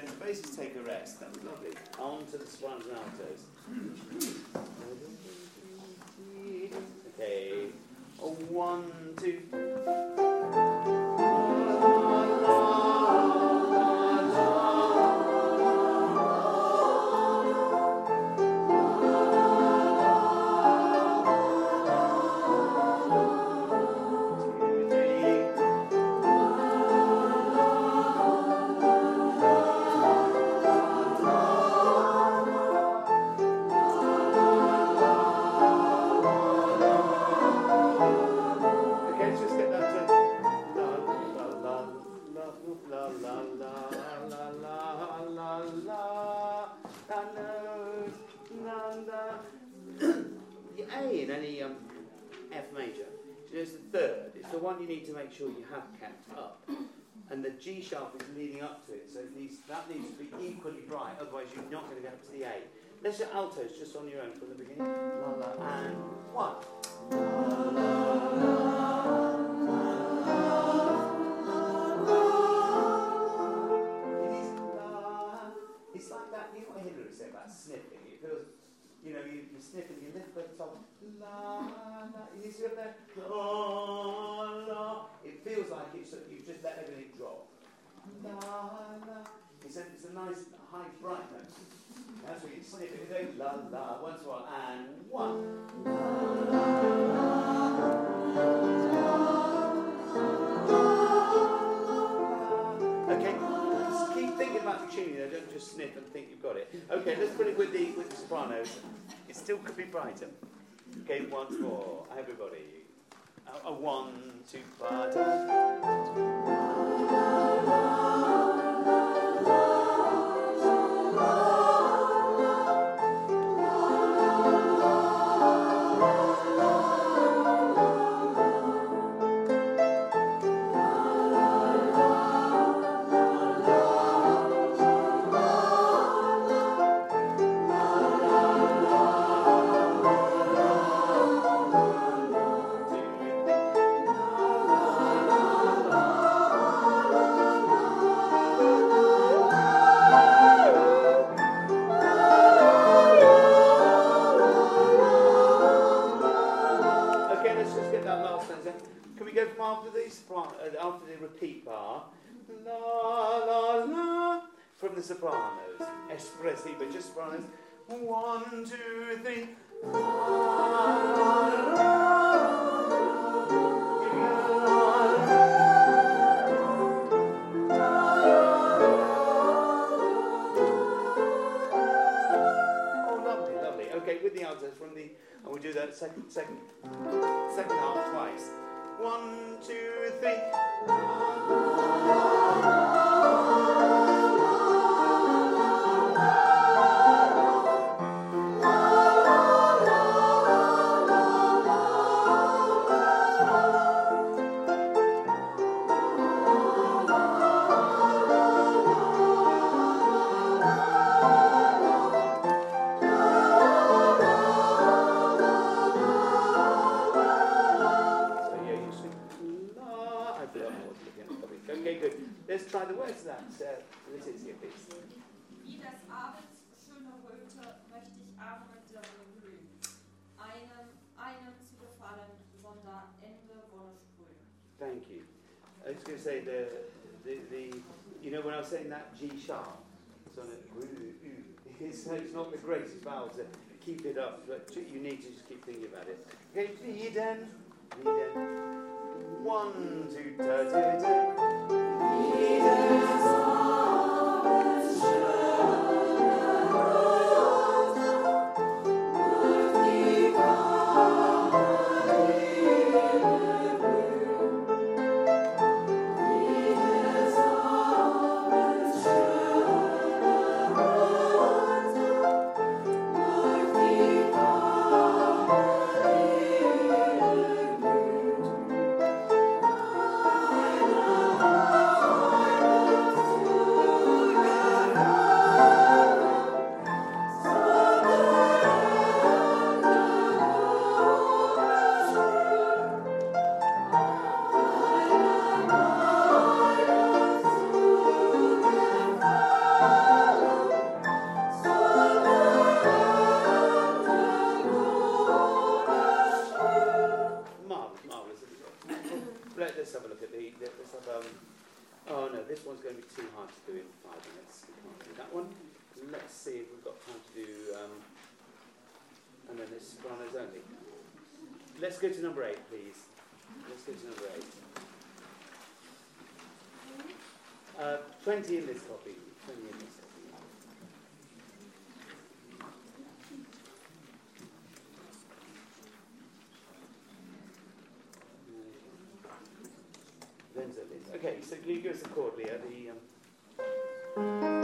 the basses take a rest. That was lovely. On to the altos. Okay. A one. Two, leading up to it, so that needs to be equally bright, otherwise you're not going to get up to the A. Let's do altos just on your own from the beginning. La la and one. La. Uh, it's like that. You know what Hillary said about sniffing? It feels, you know, you, you sniff and you lift the top. La la. You see up there? La. It feels like it's you've just let everything drop. It's a, it's a nice high bright note. That's what you sniff it. You go la la once while and one. Okay, keep thinking about the though, Don't just sniff and think you've got it. Okay, let's put it with the with the sopranos. It still could be brighter. Okay, once more, everybody. A one, two. Uh, after the repeat bar? La la la from the sopranos. Espressi, but just sopranos. One, two, three. La la la. Oh. Okay, with the altos from the, and we'll do that second, second, second half twice. One, two, three. Let's the words of that. Uh, Letizia, please. Wie des Abends schöne Röte möchte ich Abend mit dir. Einem, einem zu gefallen, Ende Wonne sprühen. Thank you. I was going to say the, the, the, you know, when I was saying that G sharp, it's on a, it's, it's not the greatest vowel to keep it up, but you need to just keep thinking about it. Okay, Eden, Eden. One, two, ta, ta, ta. Jesus. The. Um, oh no, this one's going to be too hard to do in five minutes. We can't do that one. Let's see if we've got time to do. Um, and then this sopranos only. Let's go to number eight, please. Let's go to number eight. Uh, 20 in this copy. 20 in this copy. Okay, so can you give us a chord, Leah? The, um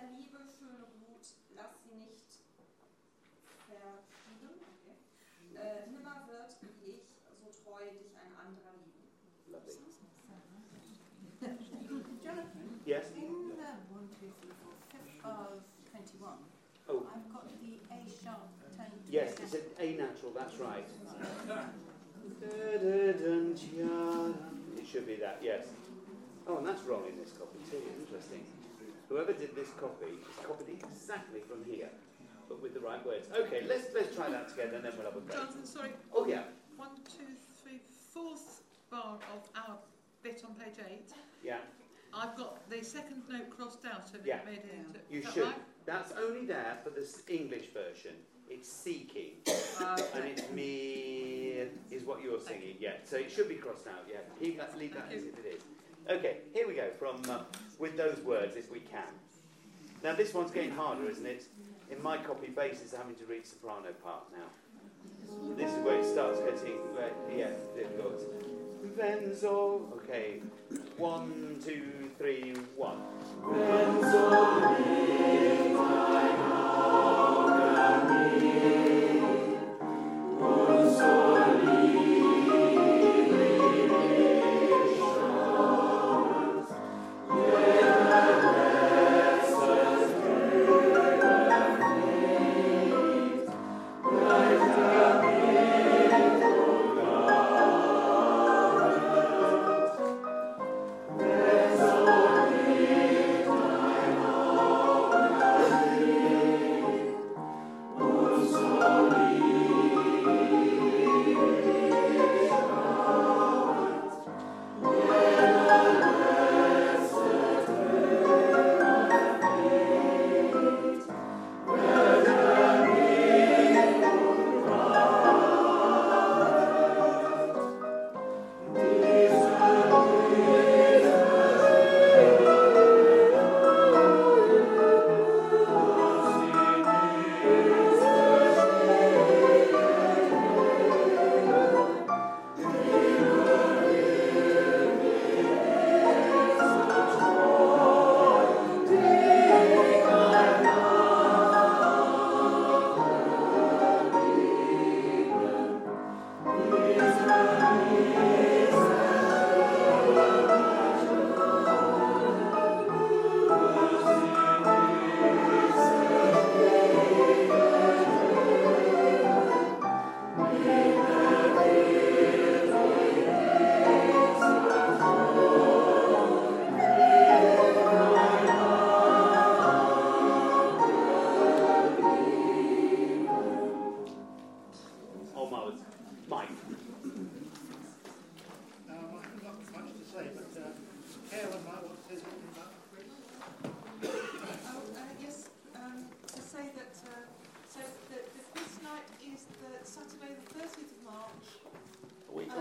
Dieser Liebe schöne Blut, lass sie nicht verschieben. Okay. Äh, nimmer wird, wie ich, so treu dich Yes? In uh, 1, 2, 3, 4, fifth of 21, oh. I've got the A sharp tone. Yes, it's an A natural, that's right. It should be that, yes. Oh, and that's wrong in this copy too, interesting. Whoever did this copy has copied it exactly from here, but with the right words. Okay, let's let's try that together and then we'll have a break. Jonathan, sorry. Oh yeah. One, two, three, fourth bar of our bit on page eight. Yeah. I've got the second note crossed out, so yeah. made it into. You should. Right? That's only there for the English version. It's seeking, uh, and it's me is what you're singing. Yeah, so it should be crossed out. Yeah, leave that, leave that as if it is. Okay, here we go from uh, with those words if we can. Now this one's getting harder, isn't it? In my copy, bass is having to read soprano part now. This is where it starts getting uh, yeah difficult. Wenn so. Okay. One, two, three, one. Tom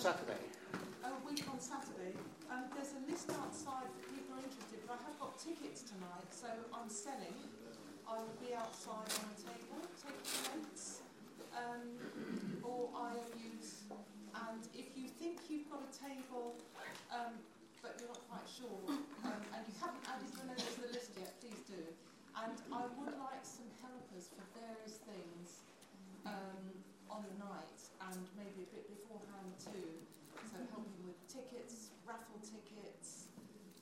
Saturday. a week on Saturday. Um, there's a list outside for people are interested, but I have got tickets tonight, so I'm selling. I will be outside on a table, take plates, um, or IOUs. And if you think you've got a table, um, but you're not quite sure, um, and you haven't added your name to the list yet, please do. And I would like some helpers for various things um, on the night, and maybe a bit beforehand too. So helping with tickets, raffle tickets,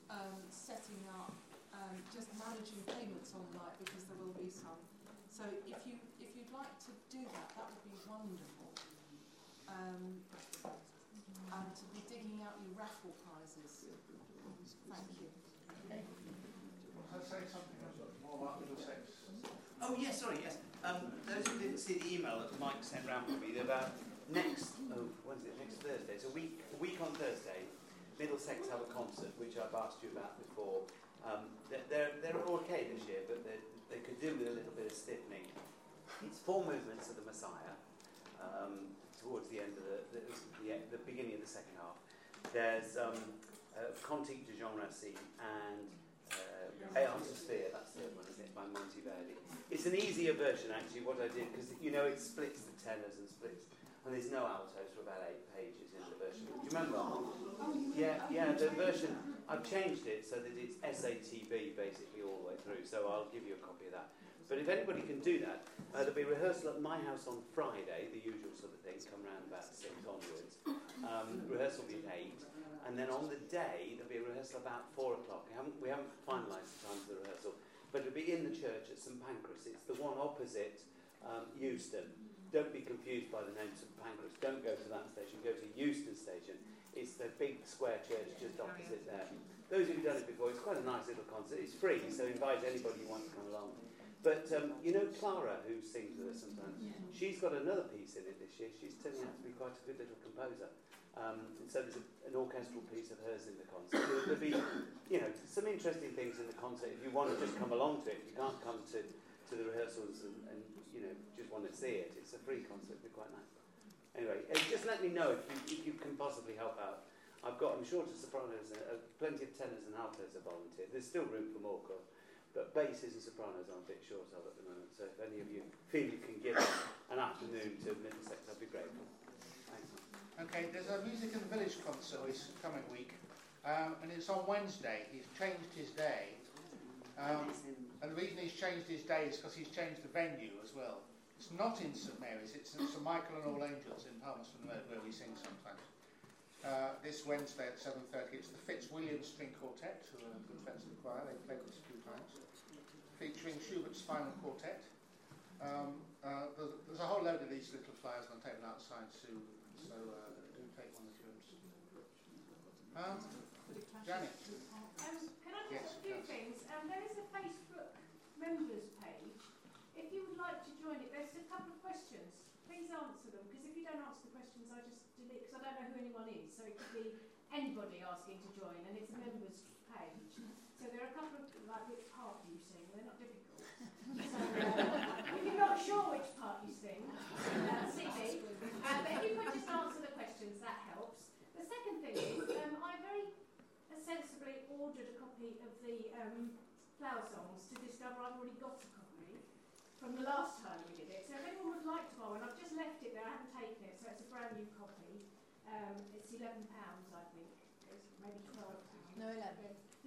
um, setting up, um, just managing payments on the night because there will be some. So if you if you'd like to do that, that would be wonderful. Um, and to be digging out your raffle prizes. Thank you. I'll say something more about Middlesex. Oh, yes, sorry, yes. Um, those who didn't see the email that Mike sent round for me, about next, oh, it? Next Thursday. A week, a week on Thursday. Middlesex have a concert, which I've asked you about before. Um, they're, they're, okay this year, but they could do with a little bit of stiffening. It's four movements of the Messiah um, towards the end of the, the, the, beginning of the second half. There's um, uh, de Jean Racine and uh, Aeon Sphere, that's the one, isn't it, by Monteverdi. It's an easier version, actually, what I did, because, you know, it splits the tenors and splits, there's no altos for about eight pages in the version. Do you remember? Yeah, yeah, the version, I've changed it so that it's SATB basically all the way through, so I'll give you a copy of that. But if anybody can do that, uh, there'll be rehearsal at my house on Friday, the usual sort of thing, come round about six onwards. Um, rehearsal will be at eight, and then on the day there'll be a rehearsal about four o'clock. We haven't, we haven't finalised the time for the rehearsal, but it'll be in the church at St Pancras. It's the one opposite um, Euston. Don't be confused by the name St Pancras. Don't go to that station. Go to Euston Station. It's the big square church just opposite there. Those who've done it before, it's quite a nice little concert. It's free, so invite anybody who wants to come along. But um, you know Clara, who sings with us sometimes, she's got another piece in it this year. She's turning out to be quite a good little composer. Um, and so there's a, an orchestral piece of hers in the concert. There'll, there'll be, you know, some interesting things in the concert. If you want to just come along to it, if you can't come to, to the rehearsals and, and, you know, just want to see it, it's a free concert. It'll be quite nice. Anyway, uh, just let me know if you, if you can possibly help out. I've got, I'm short of sopranos, uh, plenty of tenors and altos are volunteered. There's still room for more, course. But basses and sopranos I'm a bit short of at the moment. So if any of you feel you can give an afternoon to Middlesex, I'd be grateful. Thanks. Okay, there's a Music in the Village concert this coming week, um, and it's on Wednesday. He's changed his day. Um, and the reason he's changed his day is because he's changed the venue as well. It's not in St Mary's, it's in St Michael and All Angels in Palmerston Road where we sing sometimes. Uh, this Wednesday at 7.30 it's the Fitzwilliam String Quartet, who are good friends of the choir, they've played this a few times, featuring Schubert's Final Quartet. Um, uh, there's, there's a whole load of these little flyers on the table outside, so, so uh, do take one if you're interested. Um, Janet, Um, can I Yes, a few yes. things? Um, there is a Facebook members page. If you would like to join it, there's a couple of questions. Please answer them because if you don't answer the questions, I just delete because I don't know who anyone is. So it could be anybody asking to join, and it's a members page. So there are a couple of like which part you sing? They're not difficult. So uh, if you're not sure which part you sing, uh, CD. Uh, but if you could just answer the questions, that helps. The second thing is, um, I very sensibly ordered a copy of the um, Flower Songs to discover I've already got a copy from the last time we did it. So if anyone would like to buy one, I've just left it there, I haven't taken it, so it's a brand new copy. Um, it's £11, I think. It's maybe £12. No, 11.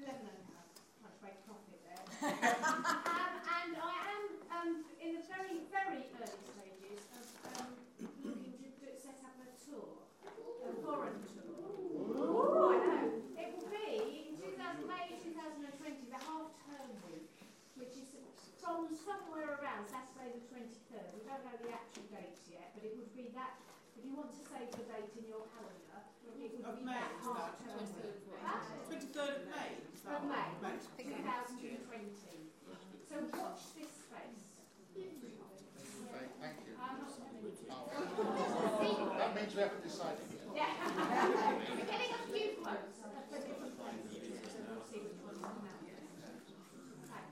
Eleven and a half. Trying to make profit there. um, and I am um, in the very, very early stages somewhere around Saturday the 23rd. We don't know the actual dates yet, but it would be that, if you want to save the date in your calendar, it would of be May, that half term. 23rd of May. Huh? 23rd of May. Of May, May. 2020. So watch this space. Thank you. I'm not. Oh. that means we haven't decided yet. Yeah. We're getting a few quotes.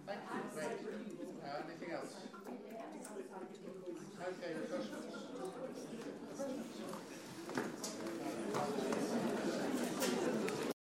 Thank you. Thank you. Anything else? Okay, refreshments.